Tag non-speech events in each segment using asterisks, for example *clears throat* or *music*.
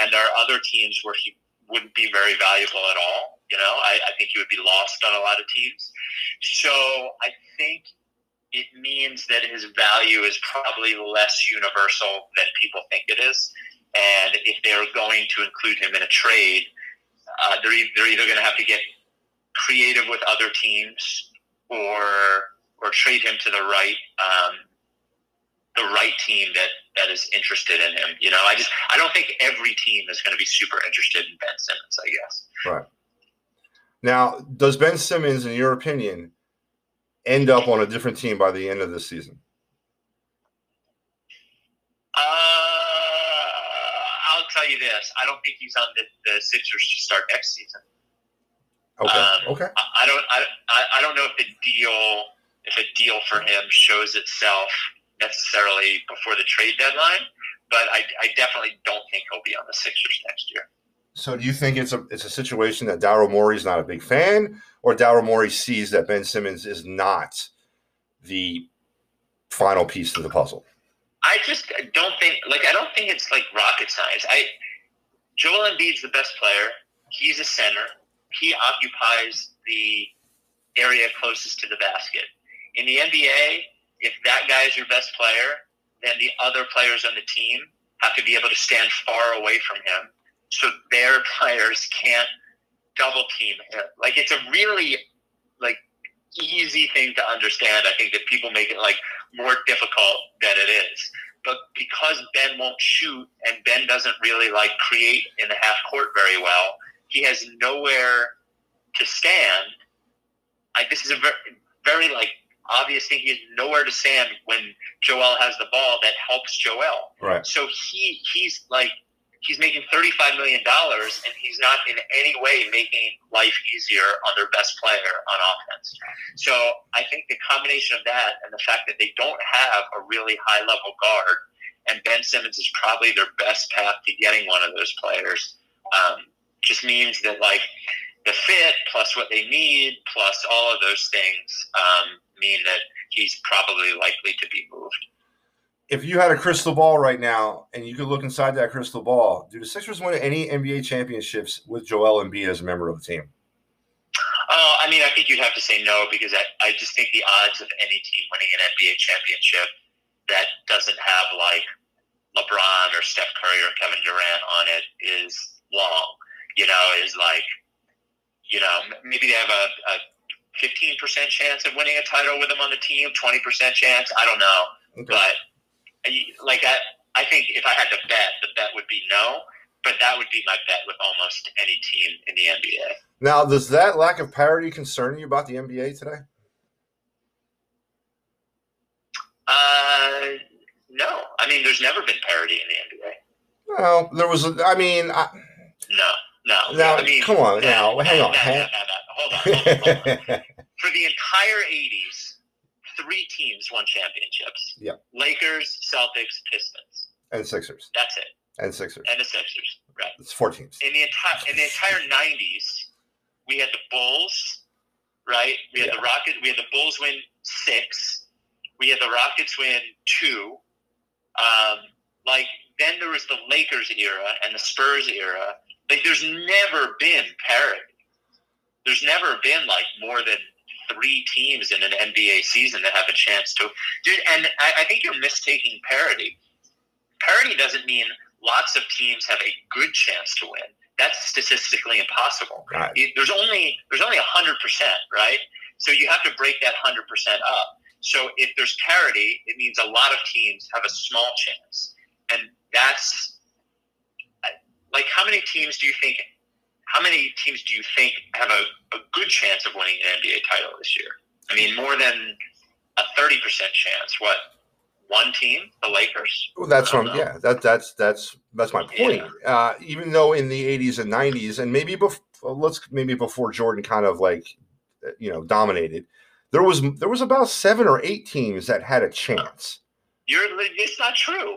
and there are other teams where he wouldn't be very valuable at all. You know, I, I think he would be lost on a lot of teams. So I think it means that his value is probably less universal than people think it is. And if they're going to include him in a trade, uh, they're, e- they're either going to have to get creative with other teams or or trade him to the right um, the right team that that is interested in him. You know, I just I don't think every team is going to be super interested in Ben Simmons. I guess. Right. Now, does Ben Simmons, in your opinion, end up on a different team by the end of this season? Uh, I'll tell you this: I don't think he's on the, the Sixers to start next season. Okay. Um, okay. I, I don't. I, I- I don't know if the deal, if a deal for him shows itself necessarily before the trade deadline, but I, I definitely don't think he'll be on the Sixers next year. So, do you think it's a it's a situation that Daryl Morey is not a big fan, or Daryl Morey sees that Ben Simmons is not the final piece to the puzzle? I just don't think like I don't think it's like rocket science. I Joel Embiid's the best player. He's a center. He occupies the area closest to the basket. In the NBA, if that guy is your best player, then the other players on the team have to be able to stand far away from him so their *laughs* players can't double team him. Like it's a really like easy thing to understand. I think that people make it like more difficult than it is. But because Ben won't shoot and Ben doesn't really like create in the half court very well, he has nowhere to stand. I, this is a very, very like obvious thing. He has nowhere to stand when Joel has the ball that helps Joel. Right. So he he's like he's making thirty five million dollars and he's not in any way making life easier on their best player on offense. So I think the combination of that and the fact that they don't have a really high level guard and Ben Simmons is probably their best path to getting one of those players um, just means that like the fit plus what they need plus all of those things um, mean that he's probably likely to be moved. If you had a crystal ball right now and you could look inside that crystal ball, do the Sixers win any NBA championships with Joel Embiid as a member of the team? Oh, I mean, I think you'd have to say no because I, I just think the odds of any team winning an NBA championship that doesn't have like LeBron or Steph Curry or Kevin Durant on it is long. You know, is like, you know, maybe they have a, a 15% chance of winning a title with them on the team, 20% chance. I don't know. Okay. But like I, I think if I had to bet, the bet would be no. But that would be my bet with almost any team in the NBA. Now, does that lack of parity concern you about the NBA today? Uh, no. I mean, there's never been parity in the NBA. Well, there was. A, I mean, I, No, no. Now, I mean, come on, no, hang on, no, hang- no, no, no. Hold on, hold on, hold on. *laughs* For the entire '80s, three teams won championships. Yep. Lakers, Celtics, Pistons. and Sixers That's it. and Sixers. And the Sixers. Right. It's four teams. In the entire in the entire '90s, we had the Bulls. Right. We had Yeah. the Rockets. We had the Bulls win six. We had the Rockets win two. Um, like then there was the Lakers era and the Spurs era. Like there's never been parity. There's never been like more than three teams in an NBA season that have a chance to. Dude, and I, I think you're mistaking parity. Parity doesn't mean lots of teams have a good chance to win. That's statistically impossible. Right. There's only there's only hundred percent, right? So you have to break that hundred percent up. So if there's parity, it means a lot of teams have a small chance, and that's like how many teams do you think? How many teams do you think have a, a good chance of winning an NBA title this year? I mean, more than a thirty percent chance. What? One team, the Lakers. Well, that's I what. don't I'm- know. Yeah, that that's that's that's my point. Uh, even though in the '80s and '90s, and maybe before, let's maybe before Jordan kind of like, you know, dominated, there was there was about seven or eight teams that had a chance. You're. It's not true.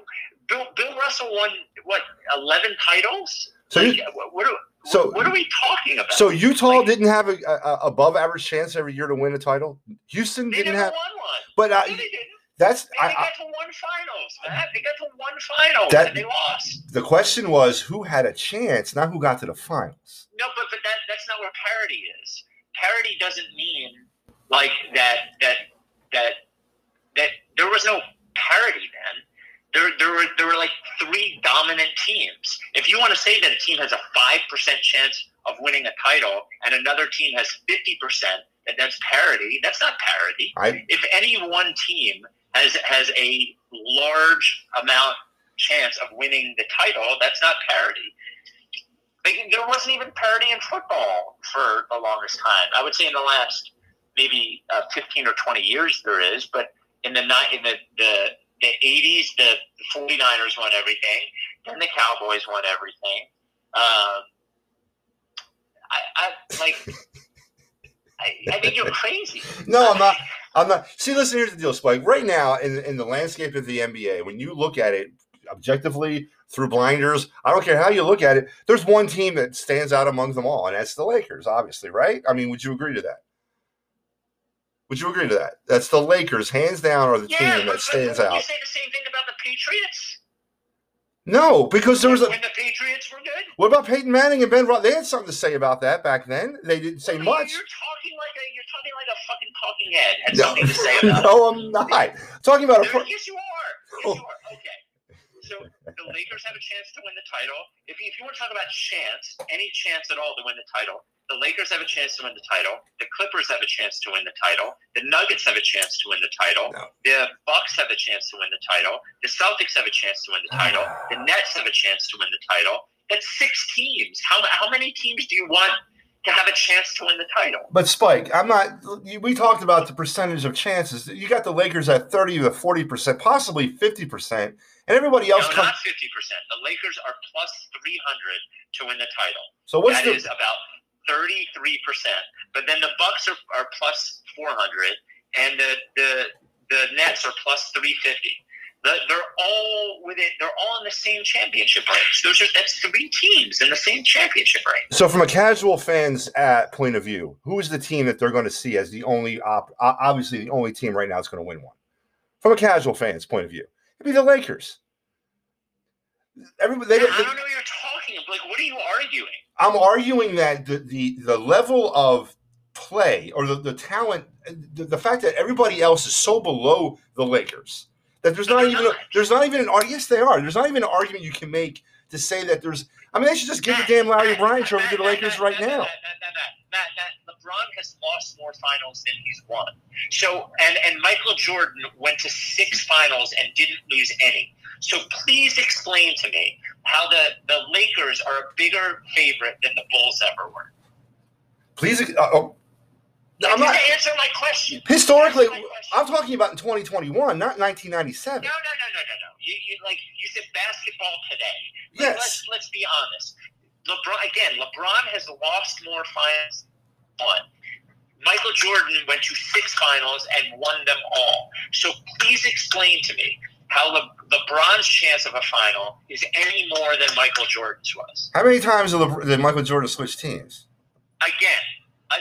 Bill Bill Russell won what eleven titles. So Like, you- what, are, so- what are we talking about? So Utah Like- didn't have a, a, above average chance every year to win a title. Houston didn't have, won one. but uh, No, they didn't. That's They, I, they I, got to one finals, Matt. They got to one finals That- and they lost. the question was who had a chance, not who got to the finals. No, but but that that's not where parity is. Parity doesn't mean like that that that that there was no parity then. There, there were there were like three dominant teams. If you want to say that a team has a five percent chance of winning a title and another team has fifty percent, that that's parity. That's not parity. I If any one team has has a large amount chance of winning the title, that's not parity. Like, there wasn't even parity in football for the longest time. I would say in the last maybe uh, fifteen or twenty years there is, but in the in the the the eighties, the 49ers won everything. Then the Cowboys won everything. Um, I, I like. I, I think you're crazy. *laughs* no, I'm not. I'm not. See, listen. Here's the deal, Spike. Right now, in in the landscape of the NBA, when you look at it objectively through blinders, I don't care how you look at it. There's one team that stands out among them all, and that's the Lakers. Obviously, right? I mean, would you agree to that? Would you agree to that? That's the Lakers, hands down, are the Yeah, team that stands out. You say the same thing about the Patriots. No, because there was a. when the Patriots were good. What about Peyton Manning and Ben? Ro- They had something to say about that back then. They didn't say Well, much. You're talking like a you're talking like a fucking talking head had No, something to say *laughs* about no, I'm not. talking about a. Pro- yes, you are. Yes, you are. Okay. So the Lakers have a chance to win the title. If you, if you want to talk about chance, any chance at all to win the title, the Lakers have a chance to win the title. The Clippers have a chance to win the title. The Nuggets have a chance to win the title. No. The Bucks have a chance to win the title. The Celtics have a chance to win the title. The *sighs* Nets have a chance to win the title. That's six teams. How how many teams do you want to have a chance to win the title? But Spike, I'm not. We talked about the percentage of chances. You got the Lakers at 30 to 40 percent, possibly 50 percent, and everybody else no, comes. not fifty percent. The Lakers are plus three hundred to win the title. So what's That the? is about thirty-three percent. But then the Bucks are, are plus four hundred, and the the the Nets are plus three fifty. The, they're all within. They're all in the same championship range. Those are that's three teams in the same championship range. So from a casual fan's at point of view, who is the team that they're going to see as the only, op, obviously the only team right now that's going to win one? From a casual fan's point of view, it'd be the Lakers. Everybody, they, I don't- know what you're talking. about. Like, what are you arguing? I'm arguing that the the, the level of play or the, the talent, the, the fact that everybody else is so below the Lakers that there's not even a, there's not even an ar- yes they are there's not even an argument you can make to say that there's I mean they should just give the damn Larry O'Brien trophy to the Lakers right now. Matt, Matt, Matt, Matt, Matt, LeBron has lost more finals than he's won. So, and and Michael Jordan went to six finals and didn't lose any. So, please explain to me how the the Lakers are a bigger favorite than the Bulls ever were. Please, uh, oh, I'm not answer my question. historically. My question. I'm talking about in 2021, not 1997. No, no, no, no, no, no. You, you like you said basketball today. Like, Yes. Let's let's be honest. LeBron again. LeBron has lost more finals. than Won. Michael Jordan went to six finals and won them all. So please explain to me how Le- LeBron's chance of a final is any more than Michael Jordan's was. How many times did, LeBron, did Michael Jordan switch teams? Again, I, I,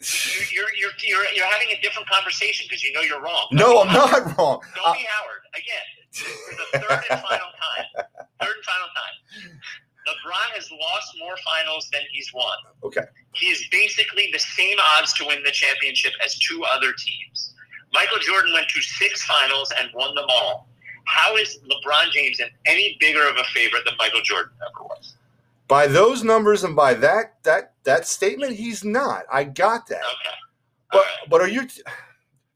you- you're, you're you're you're having a different conversation because you know you're wrong. No, I'm Howard. not *laughs* wrong. Don't be Howard again. For the third and final time. *laughs* Third and final time. LeBron has lost more finals than he's won. Okay. He is basically the same odds to win the championship as two other teams. Michael Jordan went to six finals and won them all. How is LeBron James any bigger of a favorite than Michael Jordan ever was? By those numbers and by that that that statement, he's not. I got that. Okay. But right. but are you?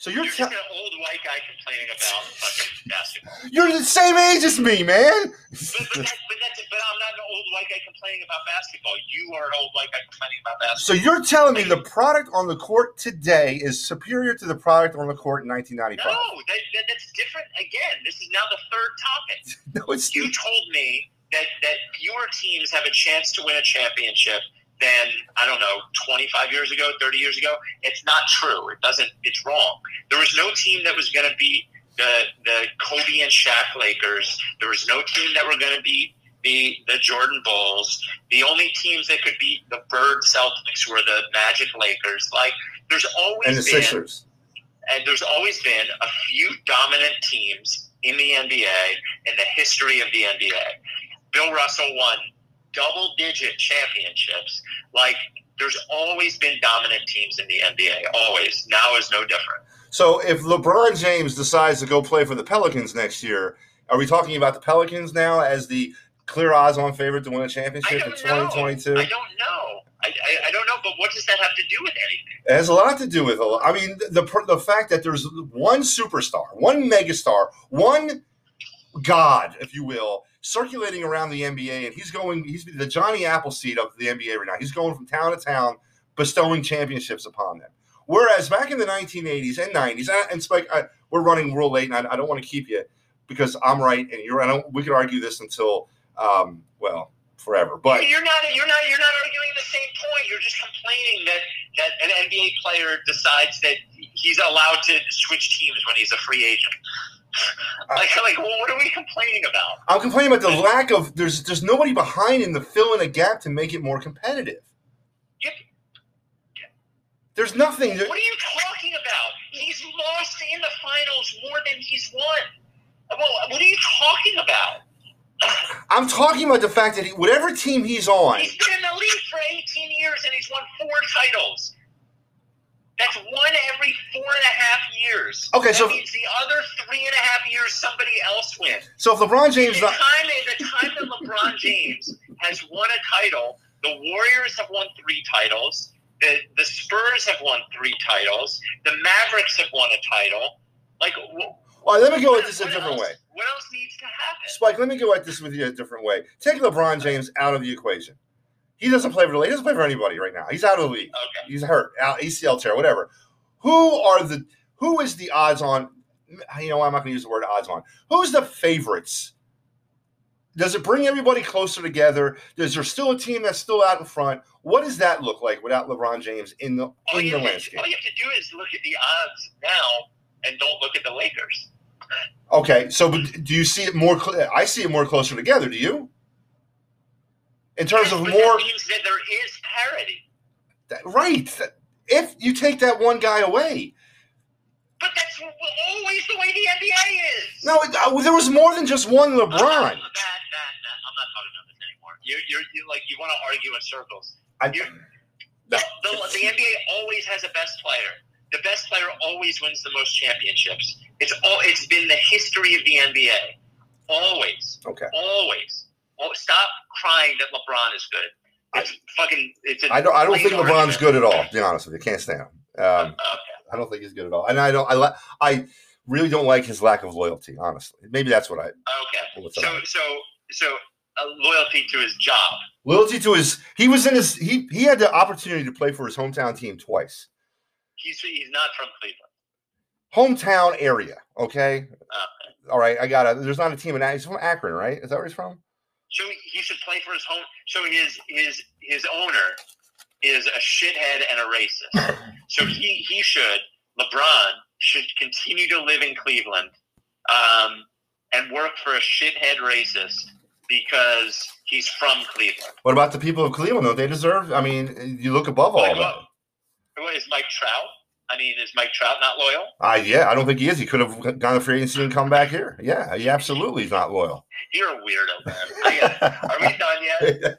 So you're You're just an old white guy complaining about fucking *laughs* basketball. you're the same age as me, man. But, but, that, but, that's, but I'm not an old white guy complaining about basketball. You are an old white guy complaining about basketball. So you're telling me the product on the court today is superior to the product on the court in 1995? No, that, that, that's different. Again, this is now the third topic. *laughs* No, it's You told me that, that fewer teams have a chance to win a championship than, I don't know, 25 years ago, 30 years ago. It's not true. It doesn't, it's wrong. There was no team that was going to beat the, the Kobe and Shaq Lakers. There was no team that were going to beat the, the Jordan Bulls. The only teams that could beat the Bird Celtics were the Magic Lakers. Like, there's always and the been Sixers. and there's always been a few dominant teams in the NBA in the history of the NBA. Bill Russell won double digit championships. Like there's always been dominant teams in the NBA. Always. Now is no different. So if LeBron James decides to go play for the Pelicans next year, are we talking about the Pelicans now as the clear odds on favorite to win a championship in 2022? I don't know. I, I, I, don't know, but what does that have to do with anything? It has a lot to do with. I mean, the the fact that there's one superstar, one megastar, one god, if you will, circulating around the NBA, and he's going. He's the Johnny Appleseed of the NBA right now. He's going from town to town, bestowing championships upon them. Whereas back in the 1980s and 90s, and Spike, I, we're running real late, and I, I don't want to keep you because I'm right and you're. I don't. We could argue this until, um, well, forever. But you're not. You're not. You're not arguing the same point. You're just complaining that that an NBA player decides that he's allowed to switch teams when he's a free agent. Uh, like, like, well, what are we complaining about? I'm complaining about the lack of there's there's nobody behind him to fill in a gap to make it more competitive. Yep. There's nothing. What are you talking about? He's lost in the finals more than he's won. Well, what are you talking about? I'm talking about the fact that he, whatever team he's on, he's been in the league for 18 years and he's won four titles. That's one every four and a half years. Okay, that so means the other three and a half years somebody else wins. So if LeBron James, the time, the time that LeBron James has won a title, the Warriors have won three titles. The the Spurs have won three titles. The Mavericks have won a title. Like, well, let me go at this a different else, way. What else needs to happen? Spike, let me go at this with you a different way. Take LeBron James out of the equation. He doesn't play for the. He doesn't play for anybody right now. He's out of the league. Okay. He's hurt, ACL tear, whatever. Who are the who is the odds on? You know, I'm not going to use the word odds on. Who's the favorites? Does it bring everybody closer together? Is there still a team that's still out in front? What does that look like without LeBron James in the in the landscape? All you have to do is look at the odds now and don't look at the Lakers. Okay, so do you see it more? I see it more closer together. Do you? In terms of more. That means that there is parity. That, right. If you take that one guy away. But that's always the way the NBA is. No, it, uh, there was more than just one LeBron. Uh, that, that, that, I'm not talking about this anymore. You're, you're, you're like you want to argue in circles. I, the, the, the NBA always has a best player. The best player always wins the most championships. It's all. It's been the history of the NBA. Always. Okay. Always. Oh, stop crying that LeBron is good. It's I, fucking. It's. I don't. I don't think LeBron's good at all. To be honest with you, can't stand him. Um, okay. I don't think he's good at all, and I don't. I I really don't like his lack of loyalty. Honestly, maybe that's what I. Okay. So so so uh, loyalty to his job. Loyalty to his. He was in his. He he had the opportunity to play for his hometown team twice. He's he's not from Cleveland. Hometown area. Okay. Okay. All right. I got it. There's not a team in. He's from Akron, right? Is that where he's from? So he should play for his home. So his his his owner is a shithead and a racist. *clears throat* so he he should LeBron should continue to live in Cleveland um, and work for a shithead racist because he's from Cleveland. What about the people of Cleveland? Don't they deserve? I mean, you look above all like, that. What is Mike Trout? I mean, is Mike Trout not loyal? Uh, yeah, I don't think he is. He could have gone to free agency and come back here. Yeah, he absolutely is not loyal. You're a weirdo, man. I, are we done yet?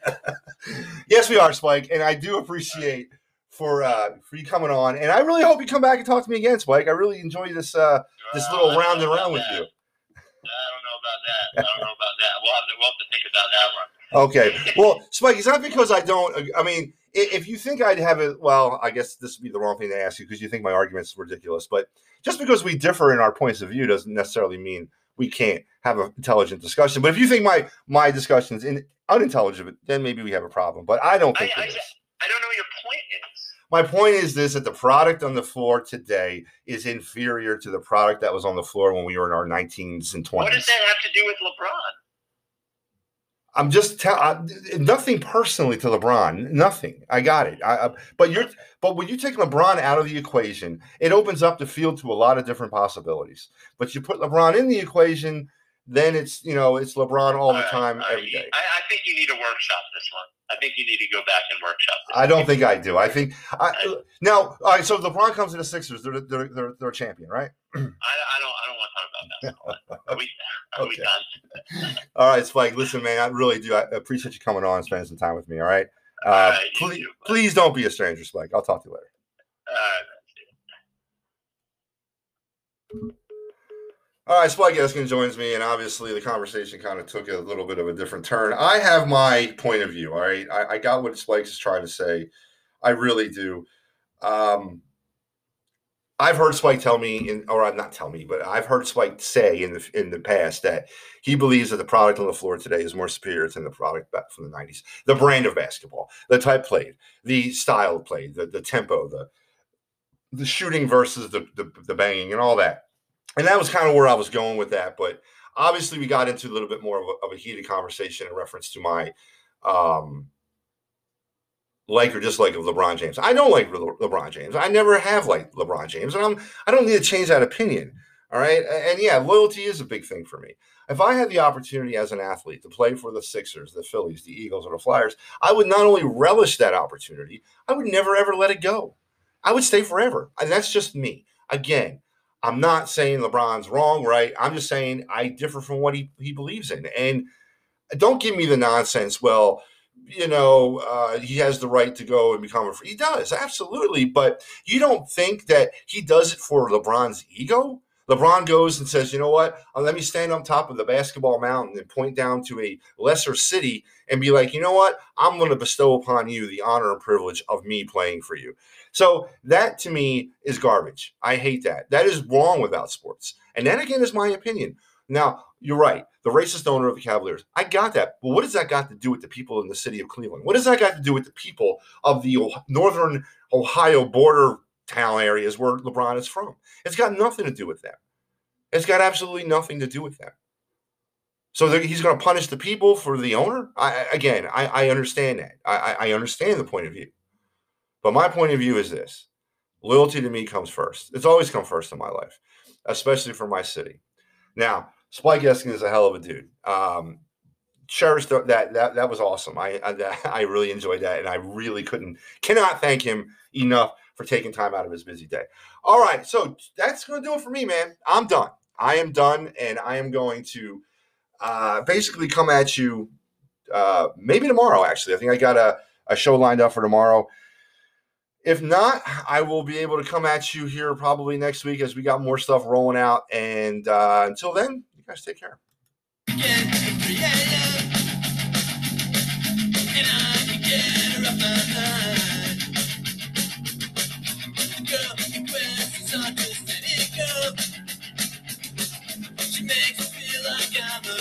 *laughs* yes, we are, Spike, and I do appreciate for uh, for you coming on, and I really hope you come back and talk to me again, Spike. I really enjoy this uh, this little uh, round and round with that. you. I don't know about that. I don't know about that. We'll have to, we'll have to think about that one. Okay. Well, Spike, it's not because I don't. I mean, if you think I'd have it, well, I guess this would be the wrong thing to ask you because you think my argument's ridiculous. But just because we differ in our points of view doesn't necessarily mean we can't have an intelligent discussion. But if you think my my discussion's in, unintelligent, then maybe we have a problem. But I don't think I, I, I don't know what your point is. My point is this: that the product on the floor today is inferior to the product that was on the floor when we were in our 19s and 20s. What does that have to do with LeBron? I'm just telling nothing personally to LeBron. Nothing. I got it. I, I, but you're but when you take LeBron out of the equation, it opens up the field to a lot of different possibilities. But you put LeBron in the equation, then it's you know it's LeBron all, all the right, time right. every day. I, I, think you need to workshop this one. I think you need to go back and workshop. This I don't think I do. I think I, now. All right, so LeBron comes to the Sixers. They're they're they're, they're a champion, right? *clears throat* I, I don't I don't want to talk about that. *laughs* Are we are okay. we done? *laughs* all right, Spike. Listen, man, I really do. I appreciate you coming on and spending some time with me. All right. Uh, all right please, too, please don't be a stranger, Spike. I'll talk to you later. All right. All right, Spike Eskin joins me, and obviously the conversation kind of took a little bit of a different turn. I have my point of view. All right, I, I got what Spike is trying to say. I really do. Um, I've heard Spike tell me, in, or not tell me, but I've heard Spike say in the in the past that he believes that the product on the floor today is more superior than the product back from the '90s. The brand of basketball, the type played, the style played, the the tempo, the the shooting versus the, the the banging, and all that and that was kind of where I was going with that. But obviously, we got into a little bit more of a, of a heated conversation in reference to my um, like or dislike of LeBron James. I don't like Le- LeBron James. I never have liked LeBron James, and I'm I don't need to change that opinion. All right, and yeah, loyalty is a big thing for me. If I had the opportunity as an athlete to play for the Sixers, the Phillies, the Eagles, or the Flyers, I would not only relish that opportunity, I would never ever let it go. I would stay forever. And that's just me. Again, I'm not saying LeBron's wrong, right? I'm just saying I differ from what he, he believes in. And don't give me the nonsense, well, you know, uh, he has the right to go and become a free. He does, absolutely. But you don't think that he does it for LeBron's ego? LeBron goes and says, you know what? Uh, let me stand on top of the basketball mountain and point down to a lesser city and be like, you know what? I'm going to bestow upon you the honor and privilege of me playing for you. So that to me is garbage. I hate that. That is wrong without sports. And that again is my opinion. Now, you're right. The racist owner of the Cavaliers. I got that. But what does that got to do with the people in the city of Cleveland? What does that got to do with the people of the northern Ohio border town areas where LeBron is from? It's got nothing to do with that. It's got absolutely nothing to do with that. So he's going to punish the people for the owner. I, again, I, I understand that. I, I understand the point of view. But my point of view is this loyalty to me comes first. It's always come first in my life, especially for my city. Now, Spike Eskin is a hell of a dude. Um, cherished that that that was awesome. I, I *laughs* I really enjoyed that, and I really couldn't cannot thank him enough for taking time out of his busy day. All right, so that's gonna do it for me, man. I'm done. I am done, and I am going to uh, basically come at you uh, maybe tomorrow. Actually, I think I got a, a show lined up for tomorrow. If not, I will be able to come at you here probably next week as we got more stuff rolling out. And uh, until then, you guys take care.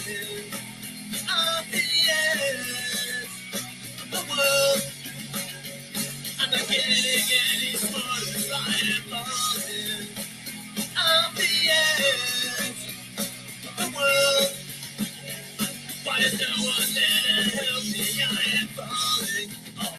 falling